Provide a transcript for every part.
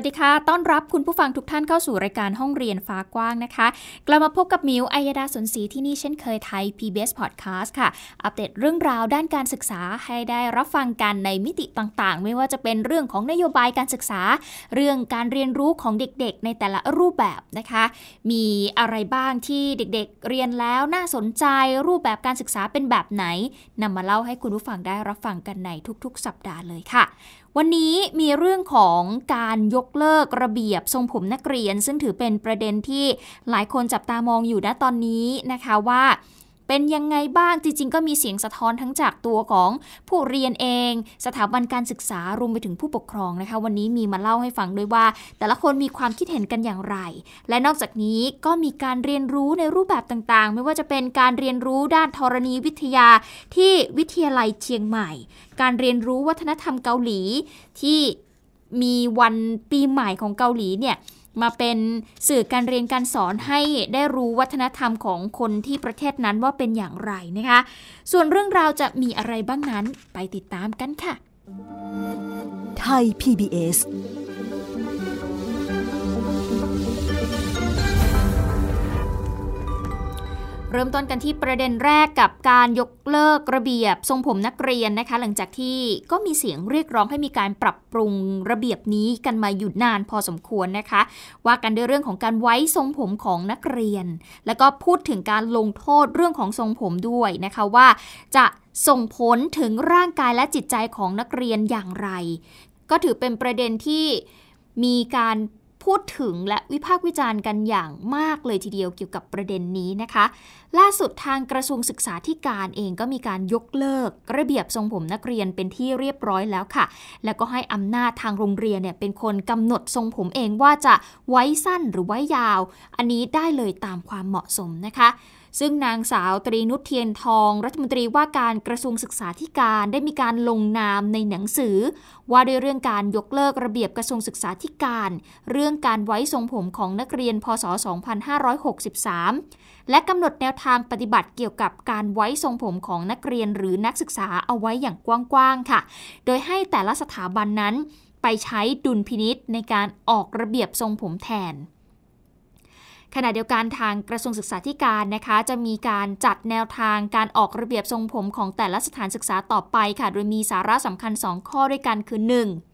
วัสดีค่ะ ต้อนรับคุณผู้ฟังทุกท่านเข้าสู่รายการห้องเรียนฟ้ากว้างนะคะ กลับมาพบกับมิวอัยดาสนศรีที่นี่เช่นเคยไทย PBS Podcast ค่ะ อัปเดตเรื่องราวด้านการศึกษาให้ได้รับฟังกันในมิติต่างๆ ไม่ว่าจะเป็นเรื่องของนโยบายการศึกษา เรื่องการเรียนรู้ของเด็กๆ ในแต่ละรูปแบบนะคะ มีอะไรบ้างที่เด็กๆ เรียนแล้วน่าสนใจรูปแบบการศึกษาเป็นแบบไหนนำมาเล่าให้คุณผู้ฟังได้รับฟังกันในทุกๆ สัปดาห์เลยค่ะ วันนี้มีเรื่องของการยกเลิกระเบียบทรงผมนักเรียน ซึ่งถือเป็นประเด็นที่หลายคนจับตามองอยู่ณตอนนี้นะคะว่าเป็นยังไงบ้าง จริง ๆ ก็มีเสียงสะท้อนทั้งจากตัวของผู้เรียนเอง สถาบันการศึกษารวมไปถึงผู้ปกครองนะคะ วันนี้มีมาเล่าให้ฟังด้วยว่า แต่ละคนมีความคิดเห็นกันอย่างไร และนอกจากนี้ก็มีการเรียนรู้ในรูปแบบต่างๆ ไม่ว่าจะเป็นการเรียนรู้ด้านธรณีวิทยาที่วิทยาลัยเชียงใหม่ การเรียนรู้วัฒนธรรมเกาหลีที่ มีวันปีใหม่ของเกาหลีเนี่ยมาเป็นสื่อการเรียนการสอนให้ได้รู้วัฒนธรรมของคนที่ประเทศนั้นว่าเป็นอย่างไรนะคะ ส่วนเรื่องราวจะมีอะไรบ้างนั้นไปติดตามกันค่ะ ไทย PBS เริ่มต้นกันที่ประเด็นแรกกับการยกเลิกระเบียบ ทรงผมนักเรียนนะคะ หลังจากที่ก็มีเสียงเรียกร้องให้มีการปรับปรุงระเบียบนี้กันมาอยู่นานพอสมควรนะคะ ว่ากันด้วยเรื่องของการไว้ทรงผมของนักเรียน แล้วก็พูดถึงการลงโทษเรื่องของทรงผมด้วยนะคะว่า จะส่งผลถึงร่างกายและจิตใจของนักเรียนอย่างไร ก็ถือเป็นประเด็นที่มีการ พูดถึงและวิพากษ์วิจารณ์กันอย่างมากเลยทีเดียวเกี่ยวกับประเด็นนี้นะคะ ล่าสุดทางกระทรวงศึกษาธิการเองก็มีการยกเลิก ระเบียบทรงผมนักเรียนเป็นที่เรียบร้อยแล้วค่ะ แล้วก็ให้อำนาจทางโรงเรียนเนี่ยเป็นคนกำหนดทรงผมเองว่าจะไว้สั้นหรือไว้ยาว อันนี้ได้เลยตามความเหมาะสมนะคะ ซึ่งนางสาวตรีนุชเทียนทอง รัฐมนตรีว่าการกระทรวงศึกษาธิการได้มีการลงนามในหนังสือ ว่าด้วยเรื่องการยกเลิกระเบียบกระทรวงศึกษาธิการ เรื่องการไว้ทรงผมของนักเรียน พศ 2563 และกำหนดแนวทางปฏิบัติเกี่ยวกับการไว้ทรงผมของนักเรียนหรือนักศึกษาเอาไว้อย่างกว้างๆค่ะ โดยให้แต่ละสถาบันนั้น ไปใช้ดุลพินิษในการออกระเบียบทรงผมแทน ขณะเดียวกันทางกระทรวงศึกษาธิการนะคะ จะมีการจัดแนวทางการออกระเบียบทรงผมของแต่ละสถานศึกษาต่อไปค่ะ โดยมีสาระสำคัญ 2 ข้อด้วยกันคือ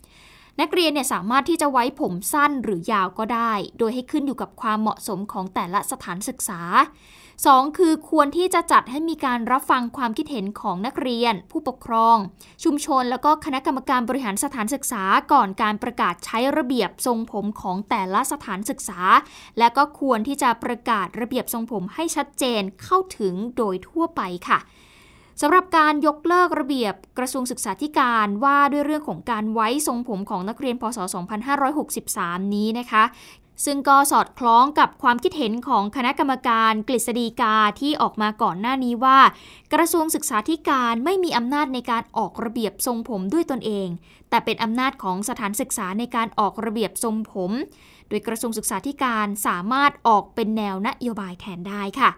1. นักเรียนเนี่ยสามารถที่จะไว้ผมสั้นหรือยาวก็ได้ โดยให้ขึ้นอยู่กับความเหมาะสมของแต่ละสถานศึกษา 2. คือควรที่จะจัดให้มีการรับฟังความคิดเห็นของนักเรียน ผู้ปกครอง ชุมชนแล้วก็คณะกรรมการบริหารสถานศึกษาก่อนการประกาศใช้ระเบียบทรงผมของแต่ละสถานศึกษา และก็ควรที่จะประกาศระเบียบทรงผมให้ชัดเจนเข้าถึงโดยทั่วไปค่ะสำหรับการยกเลิกระเบียบกระทรวงศึกษาธิการว่าด้วยเรื่องของการไว้ทรงผมของนักเรียนพศ 2563 นี้นะคะ ซึ่งก็สอดคล้องกับความคิดเห็นของคณะกรรมการกฤษฎีกาที่ออกมาก่อนหน้านี้ว่า กระทรวงศึกษาธิการไม่มีอำนาจในการออกระเบียบทรงผมด้วยตนเอง แต่เป็นอำนาจของสถานศึกษาในการออกระเบียบทรงผม โดยกระทรวงศึกษาธิการสามารถออกเป็นแนวนโยบายแทนได้ค่ะ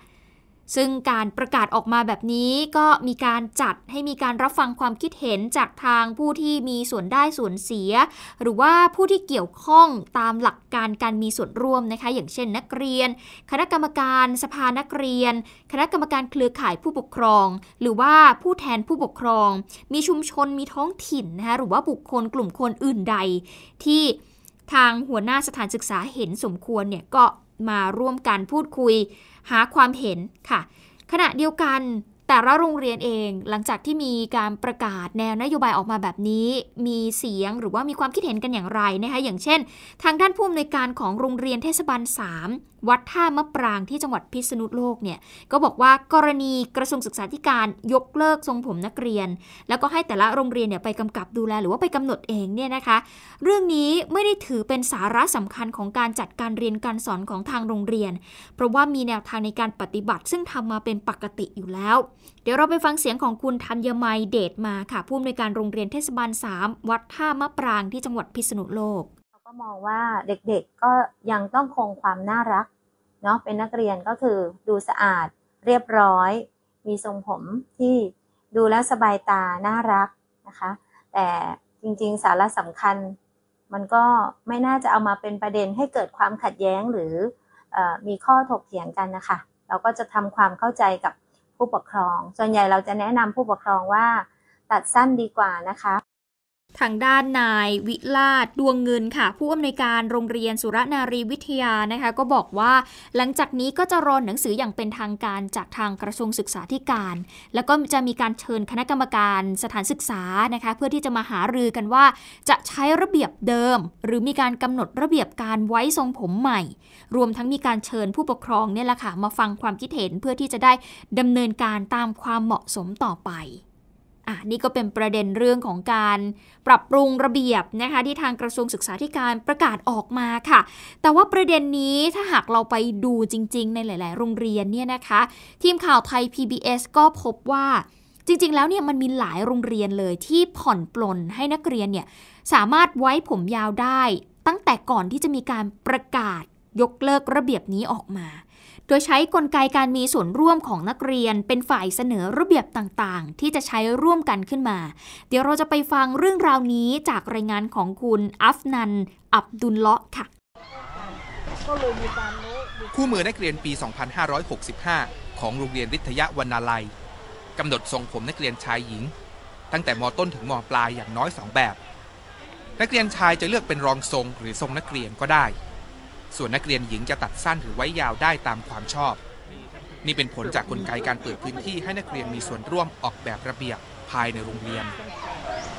ซึ่งการประกาศออกมาแบบนี้ก็มีการจัดให้มีการรับฟังความคิดเห็นจากทางผู้ที่มีส่วนได้ส่วนเสีย หรือว่าผู้ที่เกี่ยวข้องตามหลักการการมีส่วนร่วมนะคะ อย่างเช่น นักเรียน คณะกรรมการสภานักเรียน คณะกรรมการเครือข่ายผู้ปกครอง หรือว่าผู้แทนผู้ปกครอง มีชุมชนมีท้องถิ่นนะคะหรือว่าบุคคลกลุ่มคนอื่นใด ที่ทางหัวหน้าสถานศึกษาเห็นสมควรเนี่ยก็มาร่วมกันพูดคุย หาความเห็นค่ะ ขณะเดียวกัน แต่ละโรงเรียนเองหลังจากที่มีการประกาศแนวนโยบายออกมาแบบนี้ มีเสียงหรือว่ามีความคิดเห็นกันอย่างไรนะคะอย่างเช่น ทางด้านผู้อำนวยการของโรงเรียนเทศบาล 3 วัดท่ามะปรางที่จังหวัดพิษณุโลกเนี่ยก็บอกว่ากรณีกระทรวงศึกษาธิการยกเลิกทรงผมนักเรียน แล้วก็ให้แต่ละโรงเรียนเนี่ยไปกำกับดูแลหรือว่าไปกำหนดเองเนี่ยนะคะ เรื่องนี้ไม่ได้ถือเป็นสาระสำคัญของการจัดการเรียนการสอนของทางโรงเรียน เพราะว่ามีแนวทางในการปฏิบัติ ซึ่งทำมาเป็นปกติอยู่แล้วเดี๋ยวเราไปฟังเสียงของคุณธัญมัยเดชมาค่ะ ผู้อำนวยการโรงเรียนเทศบาล 3 วัดท่ามะปรางที่จังหวัดพิษณุโลกเราก็มองว่าเด็กๆก็ยังต้องคงความน่ารักเนาะเป็นนักเรียนก็คือดูสะอาดเรียบร้อย มีทรงผมที่ดูแลสบายตาน่ารักนะคะ แต่จริงๆสาระสำคัญ มันก็ไม่น่าจะเอามาเป็นประเด็นให้เกิดความขัดแย้งหรืออมีข้อถกเถียงกันนะคะ เราก็จะทำความเข้าใจกับ ผู้ปกครอง ส่วนใหญ่เราจะแนะนำผู้ปกครองว่า ตัดสั้นดีกว่านะคะ ทางด้านนายวิลาดดวงเงินค่ะ ผู้อำนวยการโรงเรียนสุรนารีวิทยานะคะ ก็บอกว่าหลังจากนี้ก็จะรอหนังสืออย่างเป็นทางการจากทางกระทรวงศึกษาธิการ แล้วก็จะมีการเชิญคณะกรรมการสถานศึกษานะคะ เพื่อที่จะมาหารือกันว่า จะใช้ระเบียบเดิม หรือมีการกำหนดระเบียบการไว้ทรงผมใหม่ รวมทั้งมีการเชิญผู้ปกครองเนี่ยแหละค่ะมาฟังความคิดเห็นเพื่อที่จะได้ดำเนินการตามความเหมาะสมต่อไป อะนี่ก็เป็นประเด็นเรื่องของการปรับปรุงระเบียบนะคะที่ทางกระทรวงศึกษาธิการประกาศออกมาค่ะ แต่ว่าประเด็นนี้ถ้าหากเราไปดูจริง ๆ ในหลาย ๆ โรงเรียนเนี่ยนะคะ ทีมข่าวไทย PBS ก็พบว่าจริง ๆ แล้วเนี่ยมันมีหลายโรงเรียนเลยที่ผ่อนปลนให้นักเรียนเนี่ยสามารถไว้ผมยาวได้ ตั้งแต่ก่อนที่จะมีการประกาศ ยกเลิกระเบียบนี้ออกมา โดยใช้กลไกการมีส่วนร่วมของนักเรียนเป็นฝ่ายเสนอระเบียบต่างๆ ที่จะใช้ร่วมกันขึ้นมา เดี๋ยวเราจะไปฟังเรื่องราวนี้จากรายงานของคุณอัฟนัน อับดุลเลาะค่ะ คู่มือนักเรียนปี 2565 ของโรงเรียนวิทยาวันนาลัยกำหนดทรงผมนักเรียนชายหญิง ตั้งแต่มต้นถึงมปลายอย่างน้อยสองแบบ นักเรียนชายจะเลือกเป็นรองทรงหรือทรงนักเรียนก็ได้ ส่วนนักเรียนหญิงจะตัดสั้นหรือไว้ยาวได้ตามความชอบ นี่เป็นผลจากกลไกการเปิดพื้นที่ให้นักเรียนมีส่วนร่วมออกแบบระเบียบภายในโรงเรียน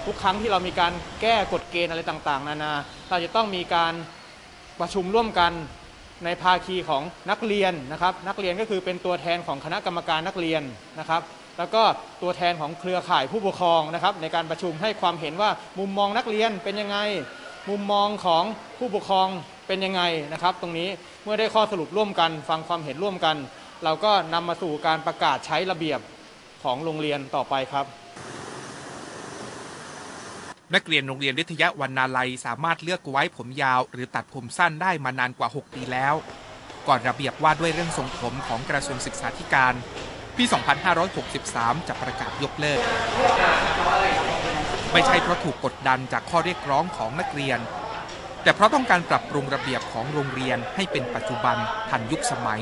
ทุกครั้งที่เรามีการแก้กฎเกณฑ์อะไรต่างๆ นานา เราจะต้องมีการประชุมร่วมกันในภาคีของนักเรียนนะครับ นักเรียนก็คือเป็นตัวแทนของคณะกรรมการนักเรียนนะครับ แล้วก็ตัวแทนของเครือข่ายผู้ปกครองนะครับ ในการประชุมให้ความเห็นว่ามุมมองนักเรียนเป็นยังไง มุมมองของผู้ปกครอง เป็นยังไงนะครับ ตรงนี้เมื่อได้ข้อสรุปร่วมกัน ฟังความเห็นร่วมกัน เราก็นำมาสู่การประกาศใช้ระเบียบของโรงเรียนต่อไปครับ นักเรียนโรงเรียนวิทยาวันนาลัยสามารถเลือกไว้ผมยาว หรือตัดผมสั้นได้มานานกว่า 6 ปีแล้ว ก่อนระเบียบว่าด้วยเรื่องทรงผมของกระทรวงศึกษาธิการปี 2563 จะประกาศยกเลิก ไม่ใช่เพราะถูกกดดันจากข้อเรียกร้องของนักเรียน แต่เพราะต้องการปรับปรุงระเบียบของโรงเรียนให้เป็นปัจจุบันทันยุคสมัย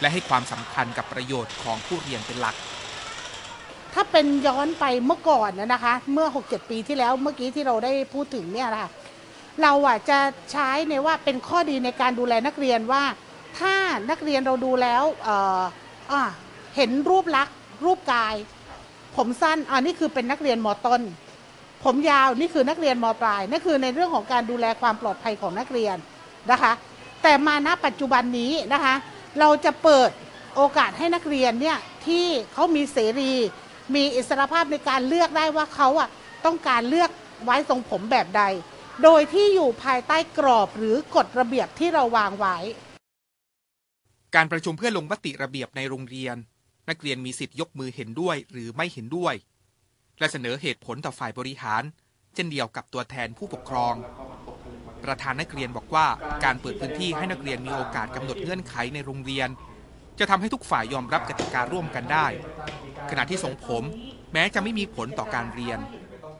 และให้ความสำคัญกับประโยชน์ของผู้เรียนเป็นหลัก ถ้าเป็นย้อนไปเมื่อก่อนนะคะ เมื่อ 6-7 ปีที่แล้วเมื่อกี้ที่เราได้พูดถึงเนี่ยค่ะเราอะจะใช้ในว่าเป็นข้อดีในการดูแลนักเรียนว่า ถ้านักเรียนเราดูแล้วเเห็นรูปลักษณ์รูปกาย ผมสั้นอันนี้คือเป็นนักเรียนมอต้น ผมยาวนี่คือนักเรียนมปลายนั่นคือในเรื่องของการดูแลความปลอดภัยของนักเรียนนะคะ แต่มาณปัจจุบันนี้นะคะ เราจะเปิดโอกาสให้นักเรียนเนี่ยที่เขามีเสรี มีอิสรภาพในการเลือกได้ว่าเขาอะต้องการเลือกไว้ทรงผมแบบใด โดยที่อยู่ภายใต้กรอบหรือกฎระเบียบที่เราวางไว้ การประชุมเพื่อลงมติระเบียบในโรงเรียน นักเรียนมีสิทธิ์ยกมือเห็นด้วยหรือไม่เห็นด้วย และเสนอเหตุผลต่อฝ่ายบริหาร เช่นเดียวกับตัวแทนผู้ปกครอง ประธานนักเรียนบอกว่าการเปิดพื้นที่ให้นักเรียนมีโอกาสกำหนดเงื่อนไขในโรงเรียน จะทำให้ทุกฝ่ายยอมรับกติการ่วมกันได้ ขณะที่ทรงผม แม้จะไม่มีผลต่อการเรียน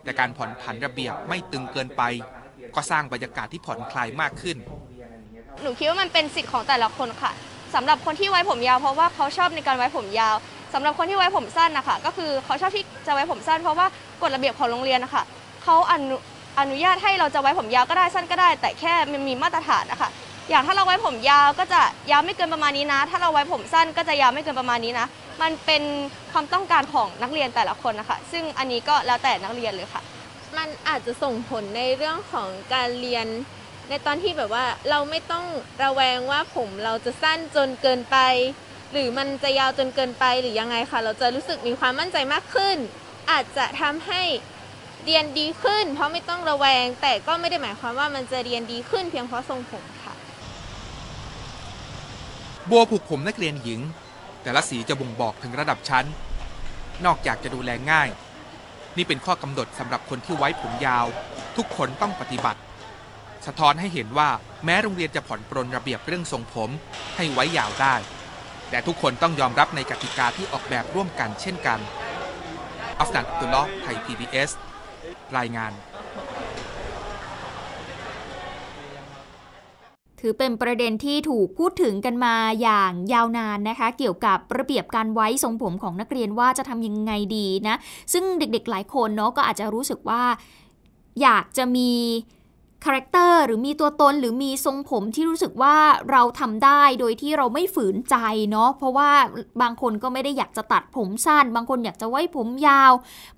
แต่การผ่อนผันระเบียบไม่ตึงเกินไป ก็สร้างบรรยากาศที่ผ่อนคลายมากขึ้น หนูคิดว่ามันเป็นสิทธิ์ของแต่ละคนค่ะสำหรับคนที่ไว้ผมยาวเพราะว่าเขาชอบในการไว้ผมยาว สำหรับคนที่ไว้ผมสั้นนะคะก็คือเขาชอบที่จะไว้ผมสั้นเพราะว่ากฎระเบียบของโรงเรียนนะคะเขาอนุอนุญาตให้เราจะไว้ผมยาวก็ได้สั้นก็ได้ แต่แค่มันมีมาตรฐานนะคะอย่างถ้าเราไว้ผมยาวก็จะยาวไม่เกินประมาณนี้นะ ถ้าเราไว้ผมสั้นก็จะยาวไม่เกินประมาณนี้นะ มันเป็นความต้องการของนักเรียนแต่ละคนนะคะซึ่งอันนี้ก็แล้วแต่นักเรียนเลยค่ะ มันอาจจะส่งผลในเรื่องของการเรียน ในตอนที่แบบว่าเราไม่ต้องระแวงว่าผมเราจะสั้นจนเกินไป หรือมันจะยาวจนเกินไปหรือยังไงคะเราจะรู้สึกมีความมั่นใจมากขึ้น อาจจะทำให้เรียนดีขึ้น เพราะไม่ต้องระแวง แต่ก็ไม่ได้หมายความว่ามันจะเรียนดีขึ้นเพียงเพราะทรงผมค่ะ บัวผูกผมนักเรียนหญิง แต่ละสีจะบ่งบอกถึงระดับชั้น นอกจากจะดูแลง่าย นี่เป็นข้อกำหนดสำหรับคนที่ไว้ผมยาว ทุกคนต้องปฏิบัติ สะท้อนให้เห็นว่าแม้โรงเรียนจะผ่อนปรนระเบียบเรื่องทรงผม ให้ไว้ยาวได้ แต่ทุกคนต้องยอมรับในกติกาที่ออกแบบร่วมกันเช่นกัน อัฟนันอับดุลลอฮ์ไทย PBS รายงาน ถือเป็นประเด็นที่ถูกพูดถึงกันมาอย่างยาวนานนะคะ เกี่ยวกับระเบียบการไว้ทรงผมของนักเรียนว่าจะทำยังไงดีนะ ซึ่งเด็กๆหลายคนเนาะก็อาจจะรู้สึกว่า อยากจะมี character หรือมีตัวตนหรือมีทรงผมที่รู้สึกว่าเราทำได้โดยที่เราไม่ฝืนใจเนาะเพราะว่าบางคนก็ไม่ได้อยากจะตัดผมสั้น บางคนอยากจะไว้ผมยาว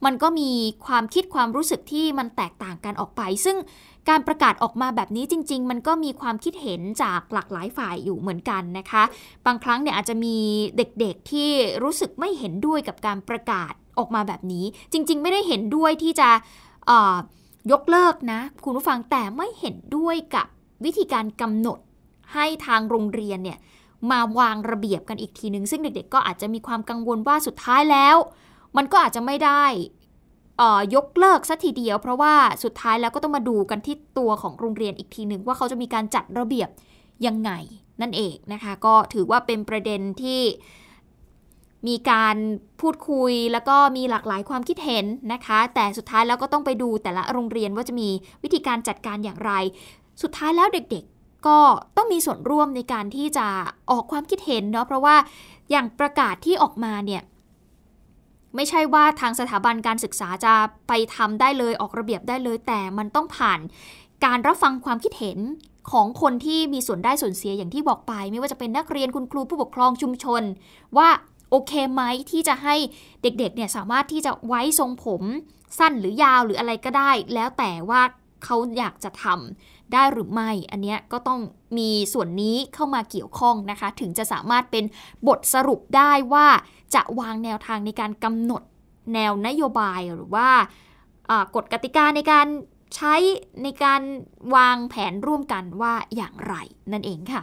มันก็มีความคิดความรู้สึกที่มันแตกต่างกันออกไป ซึ่งการประกาศออกมาแบบนี้จริง ๆ มันก็มีความคิดเห็นจากหลากหลายฝ่ายอยู่เหมือนกันนะคะ บางครั้งเนี่ยอาจจะมีเด็กๆที่รู้สึกไม่เห็นด้วยกับการประกาศออกมาแบบนี้ จริง ๆ ไม่ได้เห็นด้วยที่จะเอ่อ ยกเลิกนะ คุณผู้ฟังแต่ไม่เห็นด้วยกับวิธีการกำหนดให้ทางโรงเรียนเนี่ยมาวางระเบียบกันอีกทีหนึ่งซึ่งเด็กๆ ก็อาจจะมีความกังวลว่าสุดท้ายแล้ว มันก็อาจจะไม่ได้ยกเลิกสัทีเดียว เพราะว่าสุดท้ายแล้วก็ต้องมาดูกันที่ตัวของโรงเรียนอีกทีหนึ่งว่าเขาจะมีการจัดระเบียบยังไงนั่นเองนะคะ ก็ถือว่าเป็นประเด็นที่ มีการพูดคุยแล้วก็มีหลากหลายความคิดเห็นนะคะ แต่สุดท้ายแล้วก็ต้องไปดูแต่ละโรงเรียนว่าจะมีวิธีการจัดการอย่างไร สุดท้ายแล้วเด็กๆ ก็ต้องมีส่วนร่วมในการที่จะออกความคิดเห็นเนาะเพราะว่าอย่างประกาศที่ออกมาเนี่ยไม่ใช่ว่าทางสถาบันการศึกษาจะไปทำได้เลยออกระเบียบได้เลย แต่มันต้องผ่านการรับฟังความคิดเห็นของคนที่มีส่วนได้ส่วนเสียอย่างที่บอกไป ไม่ว่าจะเป็นนักเรียนคุณครูผู้ปกครองชุมชน ว่า โอเคไหมที่จะให้เด็กๆเนี่ยสามารถที่จะไว้ทรงผมสั้นหรือยาวหรืออะไรก็ได้ แล้วแต่ว่าเขาอยากจะทำได้หรือไม่ อันเนี้ยก็ต้องมีส่วนนี้เข้ามาเกี่ยวข้องนะคะ ถึงจะสามารถเป็นบทสรุปได้ว่าจะวางแนวทางในการกำหนดแนวนโยบายหรือว่ากฎกติกาในการใช้ในการวางแผนร่วมกันว่าอย่างไรนั่นเองค่ะ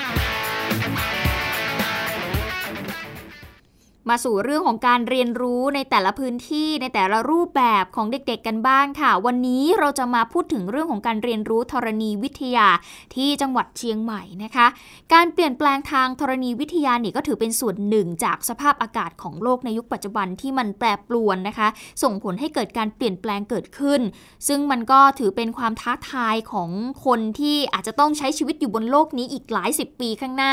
มาสู่เรื่องของการเรียนรู้ในแต่ละพื้นที่ในแต่ละรูปแบบของเด็กๆกันบ้างค่ะ วันนี้เราจะมาพูดถึงเรื่องของการเรียนรู้ธรณีวิทยาที่จังหวัดเชียงใหม่นะคะ การเปลี่ยนแปลงทางธรณีวิทยานี่ก็ถือเป็นส่วนหนึ่งจากสภาพอากาศของโลกในยุคปัจจุบันที่มันแปรปรวนนะคะ ส่งผลให้เกิดการเปลี่ยนแปลงเกิดขึ้น ซึ่งมันก็ถือเป็นความท้าทายของคนที่อาจจะต้องใช้ชีวิตอยู่บนโลกนี้อีกหลายสิบปีข้างหน้า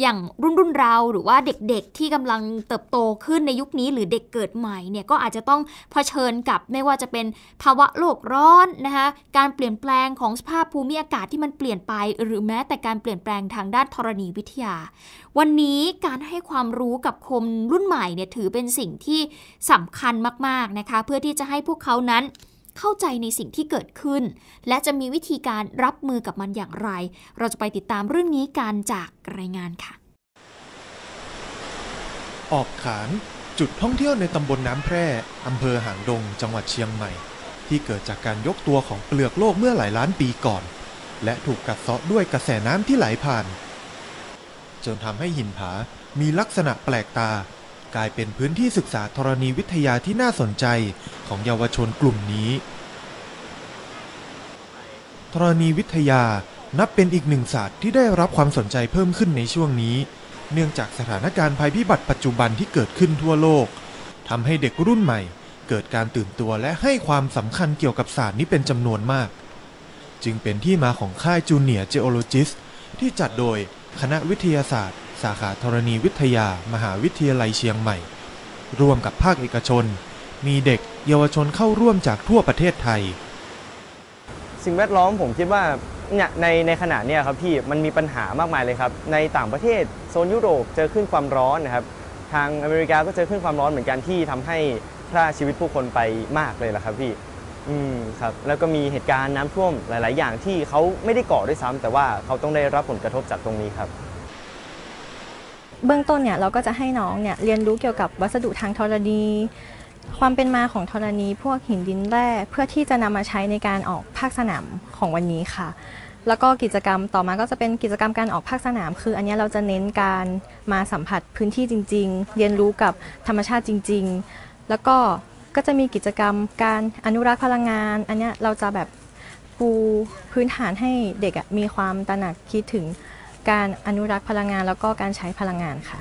อย่างรุ่นรุ่นเราหรือว่าเด็กๆที่กำลังเติบโตขึ้นในยุคนี้หรือเด็กเกิดใหม่เนี่ยก็อาจจะต้องเผชิญกับไม่ว่าจะเป็นภาวะโลกร้อนนะคะการเปลี่ยนแปลงของสภาพภูมิอากาศที่มันเปลี่ยนไป หรือแม้แต่การเปลี่ยนแปลงทางด้านธรณีวิทยา วันนี้การให้ความรู้กับคนรุ่นใหม่เนี่ยถือเป็นสิ่งที่สำคัญมากๆนะคะเพื่อที่จะให้พวกเขานั้นเข้าใจในสิ่งที่เกิดขึ้น และจะมีวิธีการรับมือกับมันอย่างไร เราจะไปติดตามเรื่องนี้กันจากรายงานค่ะ ออกขานจุดท่องเที่ยวในตำบลน้ำแพร่อำเภอหางดง จังหวัดเชียงใหม่ ที่เกิดจากการยกตัวของเปลือกโลกเมื่อหลายล้านปีก่อน และถูกกัดเซาะด้วยกระแสน้ำที่ไหลผ่าน จนทำให้หินผา มีลักษณะแปลกตา กลายเป็นพื้นที่ศึกษาธรณีวิทยาที่น่าสนใจของเยาวชนกลุ่มนี้ ธรณีวิทยานับเป็นอีกหนึ่งศาสตร์ที่ได้รับความสนใจเพิ่มขึ้นในช่วงนี้ เนื่องจากสถานการณ์ภัยพิบัติปัจจุบันที่เกิดขึ้นทั่วโลกทำให้เด็กรุ่นใหม่ เกิดการตื่นตัวและให้ความสำคัญเกี่ยวกับศาสตร์นี้เป็นจำนวนมาก จึงเป็นที่มาของค่ายจูเนียร์เจโอโลจิสที่จัดโดยคณะวิทยาศาสตร์ สาขาธรณีวิทยา มหาวิทยาลัยเชียงใหม่ ร่วมกับภาคเอกชน มีเด็กเยาวชนเข้าร่วมจากทั่วประเทศไทย สิ่งแวดล้อมผมคิดว่าเนี่ยในในขณะเนี้ยครับพี่มันมีปัญหามากมายเลยครับ ในต่างประเทศโซนยุโรปเจอขึ้นความร้อนนะครับ ทางอเมริกาก็เจอขึ้นความร้อนเหมือนกันที่ทำให้ฆ่าชีวิตผู้คนไปมากเลยละครับพี่ อืมครับแล้วก็มีเหตุการณ์น้ำท่วมหลาย ๆ อย่างที่เขาไม่ได้ก่อด้วยซ้ำแต่ว่าเขาต้องได้รับผลกระทบจากตรงนี้ครับ เบื้องต้นเนี่ยเราก็จะให้น้องเนี่ยเรียนรู้เกี่ยวกับวัสดุทางธรณี ความเป็นมาของธรณีพวกหินดินแร่เพื่อที่จะนำมาใช้ในการออกภาคสนามของวันนี้ค่ะ แล้วก็กิจกรรมต่อมาก็จะเป็นกิจกรรมการออกภาคสนาม คือ อันนี้เราจะเน้นการมาสัมผัสพื้นที่จริง ๆ เรียนรู้กับธรรมชาติจริง ๆ แล้วก็ก็จะมีกิจกรรมการอนุรักษ์พลังงาน อันนี้เราจะแบบปูพื้นฐานให้เด็กมีความตระหนักคิดถึงการอนุรักษ์พลังงาน แล้วก็การใช้พลังงานค่ะ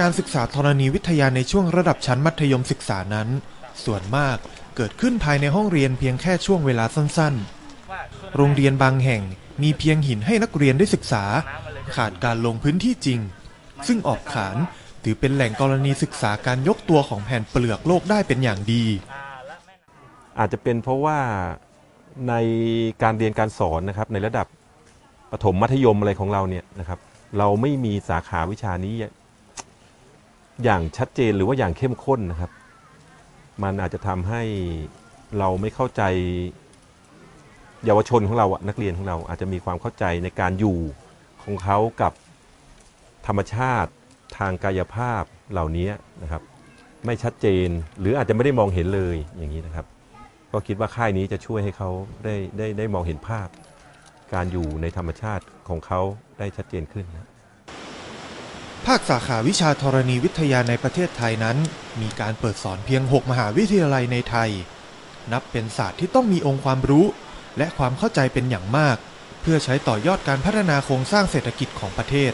การศึกษาธรณีวิทยาในช่วงระดับชั้นมัธยมศึกษานั้น ส่วนมากเกิดขึ้นภายในห้องเรียนเพียงแค่ช่วงเวลาสั้นๆ โรงเรียนบางแห่งมีเพียงหินให้นักเรียนได้ศึกษา ขาดการลงพื้นที่จริง ซึ่งออกขานถือเป็นแหล่งกรณีศึกษาการยกตัวของแผ่นเปลือกโลกได้เป็นอย่างดี อาจจะเป็นเพราะว่าในการเรียนการสอนนะครับในระดับประถมมัธยมอะไรของเราเนี่ยนะครับ เราไม่มีสาขาวิชานี้ อย่างชัดเจนหรือว่าอย่างเข้มข้นนะครับ มันอาจจะทำให้เราไม่เข้าใจเยาวชนของเราอะนักเรียนของเราอาจจะมีความเข้าใจในการอยู่ของเขากับธรรมชาติทางกายภาพเหล่านี้นะครับ ไม่ชัดเจนหรืออาจจะไม่ได้มองเห็นเลยอย่างนี้นะครับ ก็คิดว่าค่ายนี้จะช่วยให้เขาได้ได้ได้มองเห็นภาพ การอยู่ในธรรมชาติของเขาได้ชัดเจนขึ้นนะ ภาคสาขาวิชาธรณีวิทยาในประเทศไทยนั้น มีการเปิดสอนเพียง 6 มหาวิทยาลัยในไทย นับเป็นศาสตร์ที่ต้องมีองค์ความรู้ และความเข้าใจเป็นอย่างมาก เพื่อใช้ต่อยอดการพัฒนาโครงสร้างเศรษฐกิจของประเทศ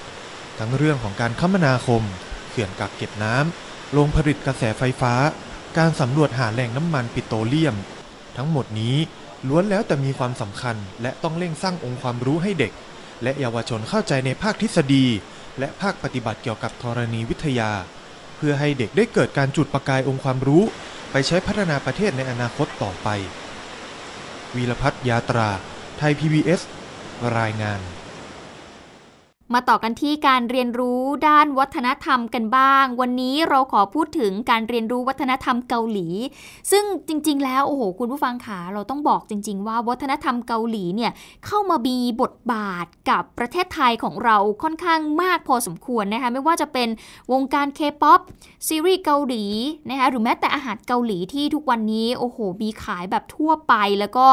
ทั้งเรื่องของการคมนาคม เขื่อนกักเก็บน้ำโรงผลิตกระแสไฟฟ้า การสำรวจหาแหล่งน้ำมันปิโตรเลียม ทั้งหมดนี้ล้วนแล้วแต่มีความสำคัญ และต้องเร่งสร้างองค์ความรู้ให้เด็ก และเยาวชนเข้าใจในภาคทฤษฎี และภาคปฏิบัติเกี่ยวกับธรณีวิทยา เพื่อให้เด็กได้เกิดการจุดประกายองค์ความรู้ ไปใช้พัฒนาประเทศในอนาคตต่อไป วีรพัฒน์ยาตรา ไทย PBS รายงาน มาต่อกันที่การเรียนรู้ด้านวัฒนธรรมกันบ้าง วันนี้เราขอพูดถึงการเรียนรู้วัฒนธรรมเกาหลี ซึ่งจริง ๆ แล้วโอ้โหคุณผู้ฟังขาเราต้องบอกจริง ๆ ว่าวัฒนธรรมเกาหลีเนี่ยเข้ามามีบทบาทกับประเทศไทยของเราค่อนข้างมากพอสมควรนะคะไม่ว่าจะเป็นวงการเคป๊อปซีรีส์เกาหลีนะคะหรือแม้แต่อาหารเกาหลีที่ทุกวันนี้โอ้โหมีขายแบบทั่วไป แล้วก็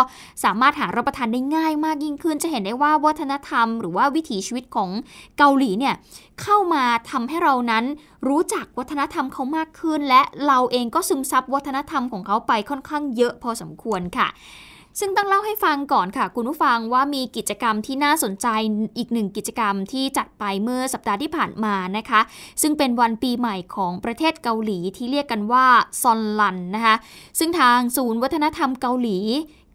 สามารถหารับประทานได้ง่ายมากยิ่งขึ้น จะเห็นได้ว่าวัฒนธรรม หรือว่าวิถีชีวิตของเกาหลีเนี่ยเข้ามาทำให้เรานั้นรู้จักวัฒนธรรมเขามากขึ้น และเราเองก็ซึมซับวัฒนธรรมของเขาไปค่อนข้างเยอะพอสมควรค่ะซึ่งต้องเล่าให้ฟังก่อนค่ะ คุณผู้ฟังว่ามีกิจกรรมที่น่าสนใจอีกหนึ่งกิจกรรมที่จัดไปเมื่อสัปดาห์ที่ผ่านมานะคะ ซึ่งเป็นวันปีใหม่ของประเทศเกาหลีที่เรียกกันว่าซอนลันนะคะ ซึ่งทางศูนย์วัฒนธรรมเกาหลี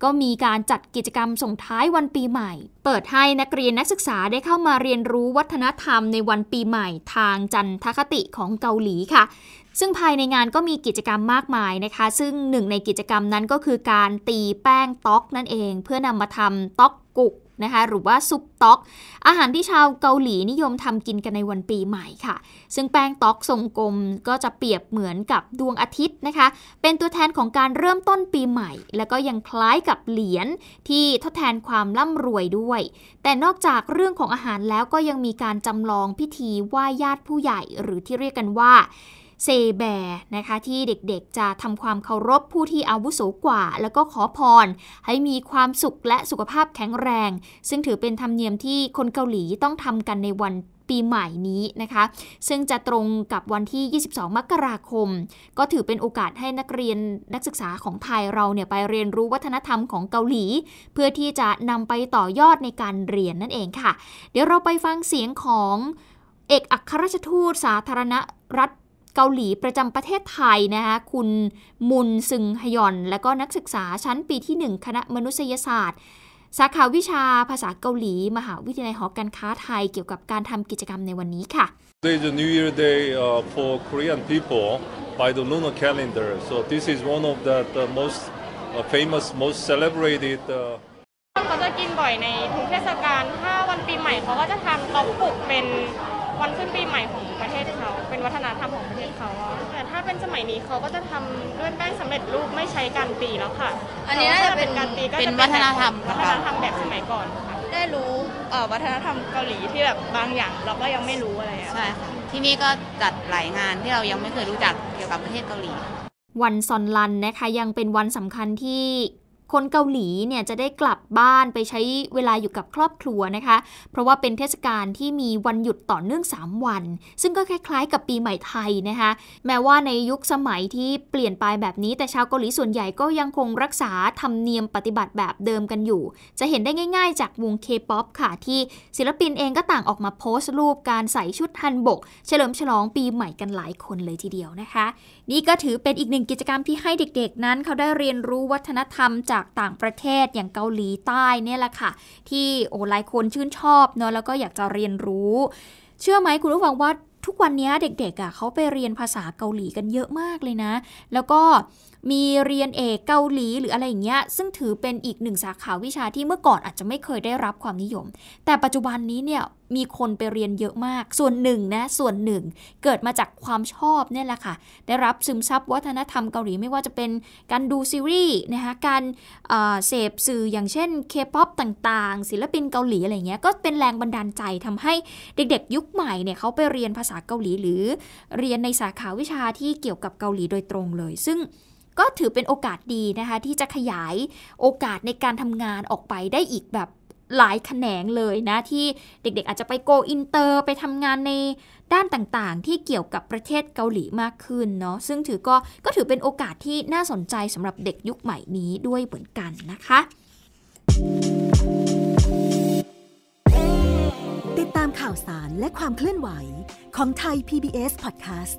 ก็มีการจัดกิจกรรมส่งท้ายวันปีใหม่ เปิดให้นักเรียนนักศึกษาได้เข้ามาเรียนรู้วัฒนธรรมในวันปีใหม่ทางจันทคติของเกาหลีค่ะ ซึ่งภายในงานก็มีกิจกรรมมากมายนะคะ ซึ่งหนึ่งในกิจกรรมนั้นก็คือการตีแป้งต๊อกนั่นเอง เพื่อนำมาทำต๊อกกุก นะคะหรือว่าซุปต๊อก อาหารที่ชาวเกาหลีนิยมทำกินกันในวันปีใหม่ค่ะ ซึ่งแป้งต๊อกทรงกลมก็จะเปรียบเหมือนกับดวงอาทิตย์นะคะ เป็นตัวแทนของการเริ่มต้นปีใหม่ แล้วก็ยังคล้ายกับเหรียญที่ทดแทนความร่ำรวยด้วย แต่นอกจากเรื่องของอาหารแล้วก็ยังมีการจำลองพิธีไหว้ญาติผู้ใหญ่ หรือที่เรียกกันว่า เซแบนะคะที่เด็กๆจะทำความเคารพผู้ที่อาวุโสกว่า แล้วก็ขอพร ให้มีความสุขและสุขภาพแข็งแรง ซึ่งถือเป็นธรรมเนียมที่คนเกาหลีต้องทำกันในวันปีใหม่นี้นะคะ ซึ่งจะตรงกับวันที่ 22 มกราคม ก็ถือเป็นโอกาสให้นักเรียนนักศึกษาของไทยเราเนี่ยไปเรียนรู้วัฒนธรรมของเกาหลี เพื่อที่จะนำไปต่อยอดในการเรียนนั่นเองค่ะ เดี๋ยวเราไปฟังเสียงของเอกอัครราชทูตสาธารณรัฐ เกาหลีประจำประเทศไทยนะคะคุณมุนซึงฮยอน และก็นักศึกษาชั้นปีที่ 1 คณะมนุษยศาสตร์ สาขาวิชาภาษาเกาหลี มหาวิทยาลัยหอการค้าไทยเกี่ยวกับการทำกิจกรรมในวันนี้ค่ะ Today is a New Year Day uh, for Korean people by the lunar calendar. So this is one of the, the most uh, famous, most celebrated. Uh, เขาจะกินบ่อยในทุกเทศกาลถ้าวันปีใหม่เขาก็จะทำต๊อกปุกเป็น วันขึ้นปีใหม่ของประเทศเขา เป็นวัฒนธรรมของประเทศเขาอะแต่ถ้าเป็นสมัยนี้เขาก็จะทำด้วยแป้งสำเร็จรูปไม่ใช้การตีแล้วค่ะอันนี้น่าจะเป็นแต่ว่าถ้าการตีก็เป็นจะวัฒนธรรม วัฒนธรรมแบบสมัยก่อนค่ะ ได้รู้เอ่อวัฒนธรรมเกาหลีที่แบบบางอย่างเราก็ยังไม่รู้อะไรอะ ใช่ค่ะ ที่นี่ก็จัดหลายงานที่เรายังไม่เคยรู้จักเกี่ยวกับประเทศเกาหลี วันซอนลันนะคะยังเป็นวันสำคัญที่ คนเกาหลีเนี่ยจะได้กลับบ้านไปใช้เวลาอยู่กับครอบครัวนะคะ เพราะว่าเป็นเทศกาลที่มีวันหยุดต่อเนื่อง 3 วัน ซึ่งก็คล้ายๆ กับปีใหม่ไทยนะคะ แม้ว่าในยุคสมัยที่เปลี่ยนไปแบบนี้ แต่ชาวเกาหลีส่วนใหญ่ก็ยังคงรักษาธรรมเนียมปฏิบัติแบบเดิมกันอยู่ จะเห็นได้ง่าย ๆ จากวง K-POP ค่ะที่ศิลปินเองก็ต่างออกมาโพสต์รูปการใส่ชุดฮันบก เฉลิมฉลองปีใหม่กันหลายคนเลยทีเดียวนะคะ นี่ก็ถือเป็นอีกหนึ่งกิจกรรมที่ให้เด็กๆ นั้นเขาได้เรียนรู้วัฒนธรรมจากต่างประเทศอย่างเกาหลีใต้เนี่ยแหละค่ะ ที่โอ้หลายคนชื่นชอบเนาะแล้วก็อยากจะเรียนรู้ เชื่อไหมคุณผู้ฟังว่าทุกวันนี้เด็กๆอะเขาไปเรียนภาษาเกาหลีกันเยอะมากเลยนะ แล้วก็มีเรียนเอกเกาหลีหรืออะไรอย่างเงี้ยซึ่งถือเป็นอีกหนึ่งสาขาวิชาที่เมื่อก่อนอาจจะไม่เคยได้รับความนิยม แต่ปัจจุบันนี้เนี่ยมีคนไปเรียนเยอะมาก ส่วนหนึ่งนะส่วนหนึ่ง เกิดมาจากความชอบเนี่ยแหละค่ะ ได้รับซึมซับวัฒนธรรมเกาหลีไม่ว่าจะเป็นการดูซีรีส์นะคะการเอ่อเสพสื่ออย่างเช่นเคป๊อปต่างๆ ศิลปินเกาหลีอะไรเงี้ยก็เป็นแรงบันดาลใจทำให้เด็กๆ ยุคใหม่เนี่ยเขาไปเรียนภาษาเกาหลีหรือ เรียนในสาขาวิชาที่เกี่ยวกับเกาหลีโดยตรงเลย ซึ่ง ก็ถือเป็นโอกาสดีนะคะ ที่จะขยายโอกาสในการทำงานออกไปได้อีกแบบหลายแขนงเลยนะ ที่เด็กๆ อาจจะไปโกอินเตอร์ไปทำงานในด้านต่างๆ ที่เกี่ยวกับประเทศเกาหลีมากขึ้นเนาะซึ่งถือก็ก็ถือเป็นโอกาสที่น่าสนใจสำหรับเด็กยุคใหม่นี้ด้วยเหมือนกันนะคะ ติดตามข่าวสารและความเคลื่อนไหวของไทย PBS Podcast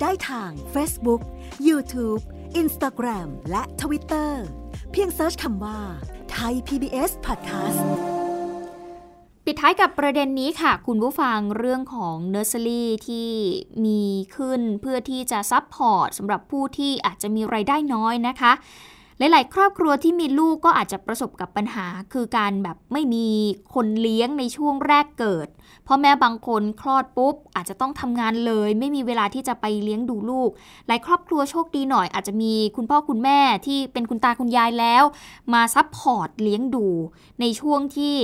ได้ทาง Facebook, YouTube, Instagram และ Twitter เพียง search คำว่าไทย PBS Podcast ปิดท้ายกับประเด็นนี้ค่ะ คุณผู้ฟังเรื่องของเนอร์เซอรี่ที่มีขึ้นเพื่อที่จะ support สำหรับผู้ที่อาจจะมีรายได้น้อยนะคะ หลาย ๆ ครอบครัวที่มีลูกก็อาจจะประสบกับปัญหา คือการแบบไม่มีคนเลี้ยงในช่วงแรกเกิดพ่อแม่บางคนคลอดปุ๊บ อาจจะต้องทำงานเลย ไม่มีเวลาที่จะไปเลี้ยงดูลูก หลายครอบครัวโชคดีหน่อย อาจจะมีคุณพ่อคุณแม่ที่เป็นคุณตาคุณยายแล้ว มาซับพอร์ตเลี้ยงดู ในช่วงที่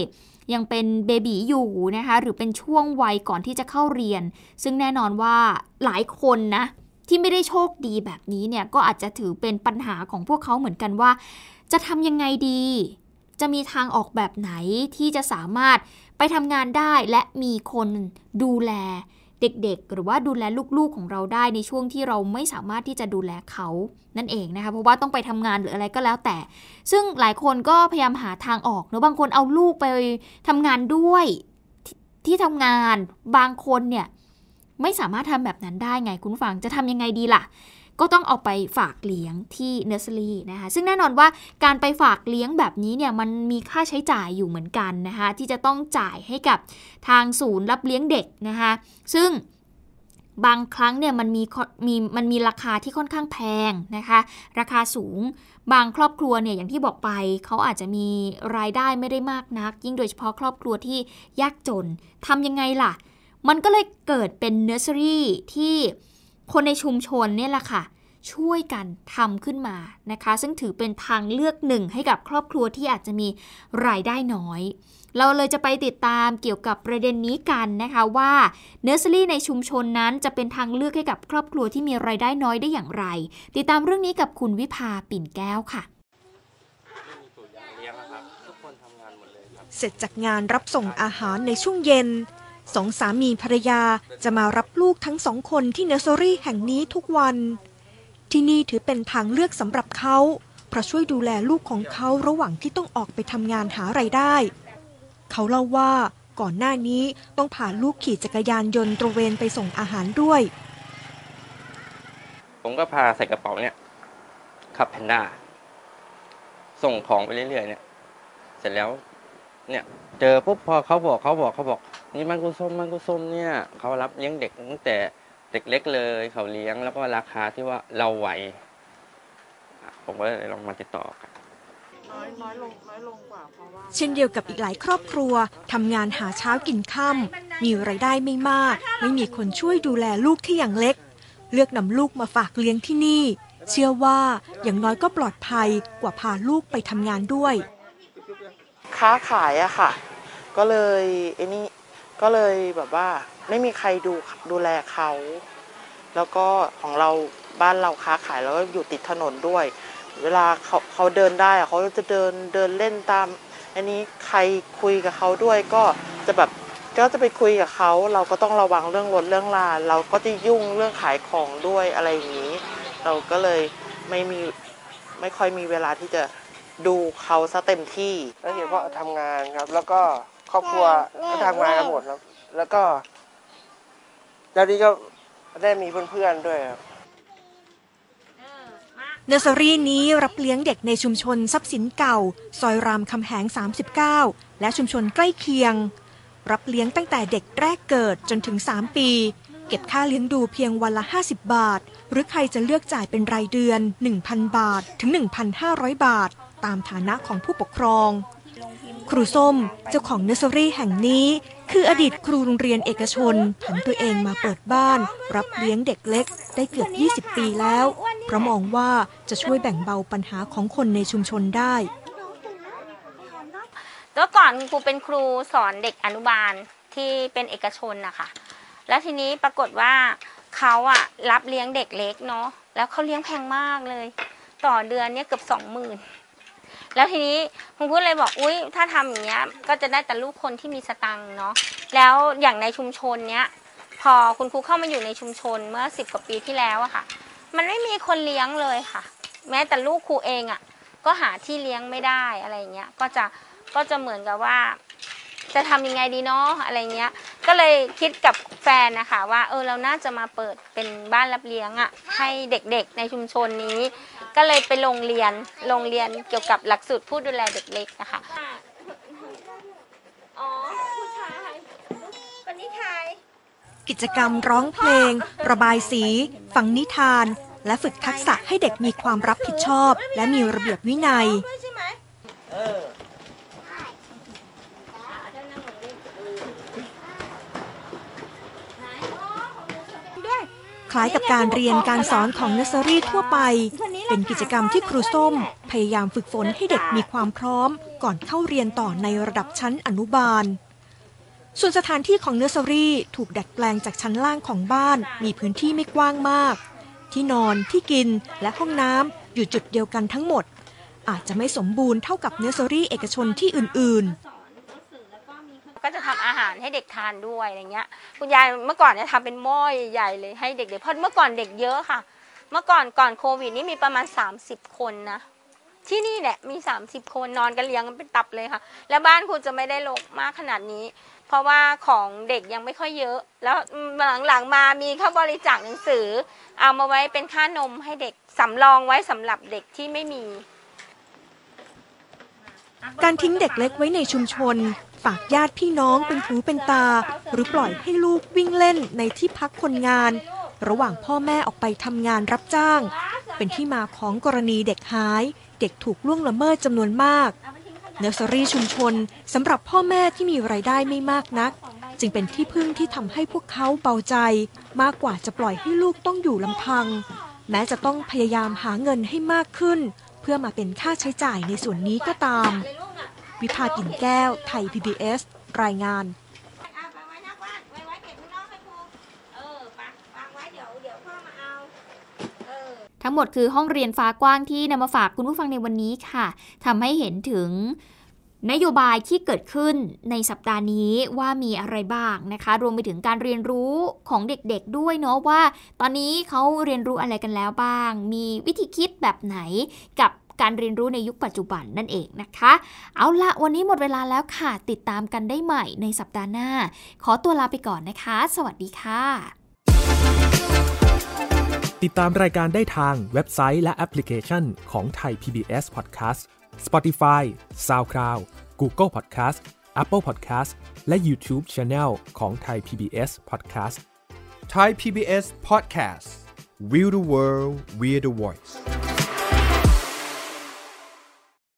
ยังเป็นเบบีอยู่นะคะหรือเป็นช่วงวัยก่อนที่จะเข้าเรียน ซึ่งแน่นอนว่าหลายคนนะ ที่ไม่ได้โชคดีแบบนี้เนี่ยก็อาจจะถือเป็นปัญหาของพวกเขาเหมือนกันว่า จะทำยังไงดี จะมีทางออกแบบไหนที่จะสามารถไปทำงานได้และมีคนดูแลเด็กๆ หรือว่าดูแลลูกๆของเราได้ในช่วงที่เราไม่สามารถที่จะดูแลเขานั่นเองนะคะเพราะว่าต้องไปทำงานหรืออะไรก็แล้วแต่ ซึ่งหลายคนก็พยายามหาทางออกเนอะบางคนเอาลูกไปทำงานด้วยทที่ทำงานบางคนเนี่ย ไม่สามารถทำแบบนั้นได้ไงคุณฟังจะทำยังไงดีล่ะ ก็ต้องเอาไปฝากเลี้ยงที่เนอร์เซอรี่นะคะซึ่งแน่นอนว่าการไปฝากเลี้ยงแบบนี้เนี่ยมันมีค่าใช้จ่ายอยู่เหมือนกันนะคะที่จะต้องจ่ายให้กับทางศูนย์รับเลี้ยงเด็กนะคะซึ่งบางครั้งเนี่ยมันมีมีมันมีราคาที่ค่อนข้างแพงนะคะ ราคาสูงบางครอบครัวเนี่ยอย่างที่บอกไปเขาอาจจะมีรายได้ไม่ได้มากนัก ยิ่งโดยเฉพาะครอบครัวที่ยากจนทำยังไงล่ะ มันก็เลยเกิดเป็นเนอร์เซอรี่ที่คนในชุมชนเนี่ยแหละค่ะ ช่วยกันทำขึ้นมานะคะ ซึ่งถือเป็นทางเลือกหนึ่งให้กับครอบครัวที่อาจจะมีรายได้น้อย เราเลยจะไปติดตามเกี่ยวกับประเด็นนี้กันนะคะว่าเนอร์เซอรี่ในชุมชนนั้นจะเป็นทางเลือกให้กับครอบครัวที่มีรายได้น้อยได้อย่างไร ติดตามเรื่องนี้กับคุณวิภาปิ่นแก้วค่ะเสร็จจากงานรับส่งอาหารในช่วงเย็น สองสามีภรรยาจะมารับลูกทั้งสองคนที่เนอร์เซอรี่แห่งนี้ทุกวัน ที่นี่ถือเป็นทางเลือกสำหรับเขาเพราะช่วยดูแลลูกของเขาระหว่างที่ต้องออกไปทำงานหาไรายได้ เขาเล่าว่าก่อนหน้านี้ต้องพาลูกขี่จักรยานยนต์ตระเวนไปส่งอาหารด้วย ผมก็พาใส่กระเป๋าเนี่ยขับแพนด้าส่งของไปเรื่อยๆเนี่ย เสร็จแล้ว เนี่ย เจอปุ๊บพอเขาบอกเขาบอกเขาบอก นี่มันกุส้มมันกุส้มเนี่ยเขารับเลี้ยงเด็กตั้งแต่เด็กเล็กเลยเขาเลี้ยงแล้วก็ราคาที่ว่าเราไหว ผมก็เลยลองมาติดต่อกันเช่นเดียวกับอีกหลายครอบครัวทำงานหาเช้ากินค่ำมีไรายได้ไม่มาก ไม่มีคนช่วยดูแลลูกที่ยังเล็ก เลือกนำลูกมาฝากเลี้ยงที่นี่ เชื่อว่าอย่างน้อยก็ปลอดภัยกว่าพาลูกไปทำงานด้วย ค้าขายอะค่ะ ก็เลยไอ้นี่ ก็เลยแบบว่าไม่มีใครดูดูแลเขา แล้วก็ของเราบ้านเราค้าขายแล้วก็อยู่ติดถนนด้วย เวลาเขาเขาเดินได้เขาจะเดินเดินเล่นตาม อันนี้ใครคุยกับเขาด้วยก็จะแบบก็จะไปคุยกับเขาเราก็ต้องระวังเรื่องรถเรื่องลาเราก็จะยุ่งเรื่องขายของด้วยอะไรอย่างนี้ เราก็เลยไม่มีไม่ค่อยมีเวลาที่จะดูเขาซะเต็มที่แล้วเห็นว่าทำงานครับแล้วก็ ครอบครัวก็ทำงานกันหมดแล้วแล้วก็แล้วนี้ก็ได้มีเพื่อนๆด้วยครับเนอร์เซอรี่นี้รับเลี้ยงเด็กในชุมชนทรัพย์สินเก่า ซอยรามคำแหง 39 และชุมชนใกล้เคียง รับเลี้ยงตั้งแต่เด็กแรกเกิดจนถึง 3 ปี เก็บค่าเลี้ยงดูเพียงวันละ 50 บาท หรือใครจะเลือกจ่ายเป็นรายเดือน 1,000 บาทถึง 1,500 บาท ตามฐานะของผู้ปกครอง ครูส้มเจ้าของเนอร์เซอรี่แห่งนี้ คืออดีตครูโรงเรียนเอกชนผันตัวเองมาเปิดบ้าน รับเลี้ยงเด็กเล็กได้เกือบ 20 ปีแล้ว เพราะมองว่าจะช่วยแบ่งเบาปัญหาของคนในชุมชนได้แล้วก่อนครูเป็นครูสอนเด็กอนุบาลที่เป็นเอกชนนะคะแล้วทีนี้ปรากฏว่าเขาอะรับเลี้ยงเด็กเล็กเนาะแล้วเขาเลี้ยงแพงมากเลย ต่อเดือนเนี่ยเกือบสองหมื่น แล้วทีนี้คุณครูเลยบอกอุ้ยถ้าทำอย่างเงี้ยก็จะได้แต่ลูกคนที่มีสตังค์เนาะแล้วอย่างในชุมชนเนี้ยพอคุณครูเข้ามาอยู่ในชุมชนเมื่อสิบกว่าปีที่แล้วอะค่ะ มันไม่มีคนเลี้ยงเลยค่ะ แม้แต่ลูกครูเองอะก็หาที่เลี้ยงไม่ได้อะไรเงี้ยก็จะก็จะเหมือนกับว่า จะทำยังไงดีเนาะอะไรเงี้ย ก็เลยคิดกับแฟนนะคะว่าเออเราน่าจะมาเปิดเป็นบ้านรับเลี้ยงอะ่ะให้เด็กๆในชุมชนนี้ ก็เลยไปโรงเรียนโรงเรียนเกี่ยวกับหลักสูตรผู้ดูแลเด็กเล็กนะคะอ๋อผู้ชายคนนี้ใครกิจกรรมร้องเพลง ระบายสีฟังนิทาน และฝึกทักษะให้เด็กมีความรับผิดชอบ และมีระเบียบวินัย คล้ายกับการเรียนการสอนของเนสเซอรี่ทั่วไป เป็นกิจกรรมที่ครูส้ม พยายามฝึกฝนให้เด็กมีความพร้อม ก่อนเข้าเรียนต่อในระดับชั้นอนุบาล ส่วนสถานที่ของเนสเซอรี่ถูกดัดแปลงจากชั้นล่างของบ้าน มีพื้นที่ไม่กว้างมาก ที่นอนที่กินและห้องน้ำอยู่จุดเดียวกันทั้งหมด อาจจะไม่สมบูรณ์เท่ากับเนสเซอรี่เอกชนที่อื่นๆ ก็จะทำอาหารให้เด็กทานด้วยอะไรเงี้ย คุณยายเมื่อก่อนเนี่ยทำเป็นหม้อใหญ่เลยให้เด็กๆเพราะเมื่อก่อนเด็กเยอะค่ะ เมื่อก่อนก่อนโควิดนี่มีประมาณ 30 คนนะที่นี่แหละมี 30 คนนอนกันเลี้ยงกันเป็นตับเลยค่ะ แล้วบ้านคุณจะไม่ได้รกมากขนาดนี้ เพราะว่าของเด็กยังไม่ค่อยเยอะ แล้วหลังๆมามีเข้าบริจาคหนังสือ เอามาไว้เป็นค่านมให้เด็กสำรองไว้สำหรับเด็กที่ไม่มี การทิ้งเด็กเล็กไว้ในชุมชน ฝากญาติพี่น้องเป็นหูเป็นตา หรือปล่อยให้ลูกวิ่งเล่นในที่พักคนงาน ระหว่างพ่อแม่ออกไปทำงานรับจ้าง เป็นที่มาของกรณีเด็กหาย เด็กถูกล่วงละเมิดจำนวนมากเนอร์เซอรี่ชุมชนสำหรับพ่อแม่ที่มีไรายได้ไม่มากนัก จึงเป็นที่พึ่งที่ทำให้พวกเขาเบาใจ มากกว่าจะปล่อยให้ลูกต้องอยู่ลำพัง แม้จะต้องพยายามหาเงินให้มากขึ้น เพื่อมาเป็นค่าใช้จ่ายในส่วนนี้ก็ตาม วิภากินแก้ว ไทย PBS รายงาน ทั้งหมดคือห้องเรียนฟ้ากว้างที่นำมาฝากคุณผู้ฟังในวันนี้ค่ะทำให้เห็นถึงนโยบายที่เกิดขึ้นในสัปดาห์นี้ว่ามีอะไรบ้างนะคะ รวมไปถึงการเรียนรู้ของเด็กๆด้วยเนาะว่า ตอนนี้เขาเรียนรู้อะไรกันแล้วบ้าง มีวิธีคิดแบบไหนกับ การเรียนรู้ในยุคปัจจุบันนั่นเองนะคะ เอาละวันนี้หมดเวลาแล้วค่ะ ติดตามกันได้ใหม่ในสัปดาห์หน้า ขอตัวลาไปก่อนนะคะ สวัสดีค่ะ ติดตามรายการได้ทางเว็บไซต์และแอปพลิเคชันของไทย PBS Podcast Spotify SoundCloud Google Podcast Apple Podcast และ YouTube Channel ของไทย PBS Podcast Thai PBS Podcast We the World We the Voice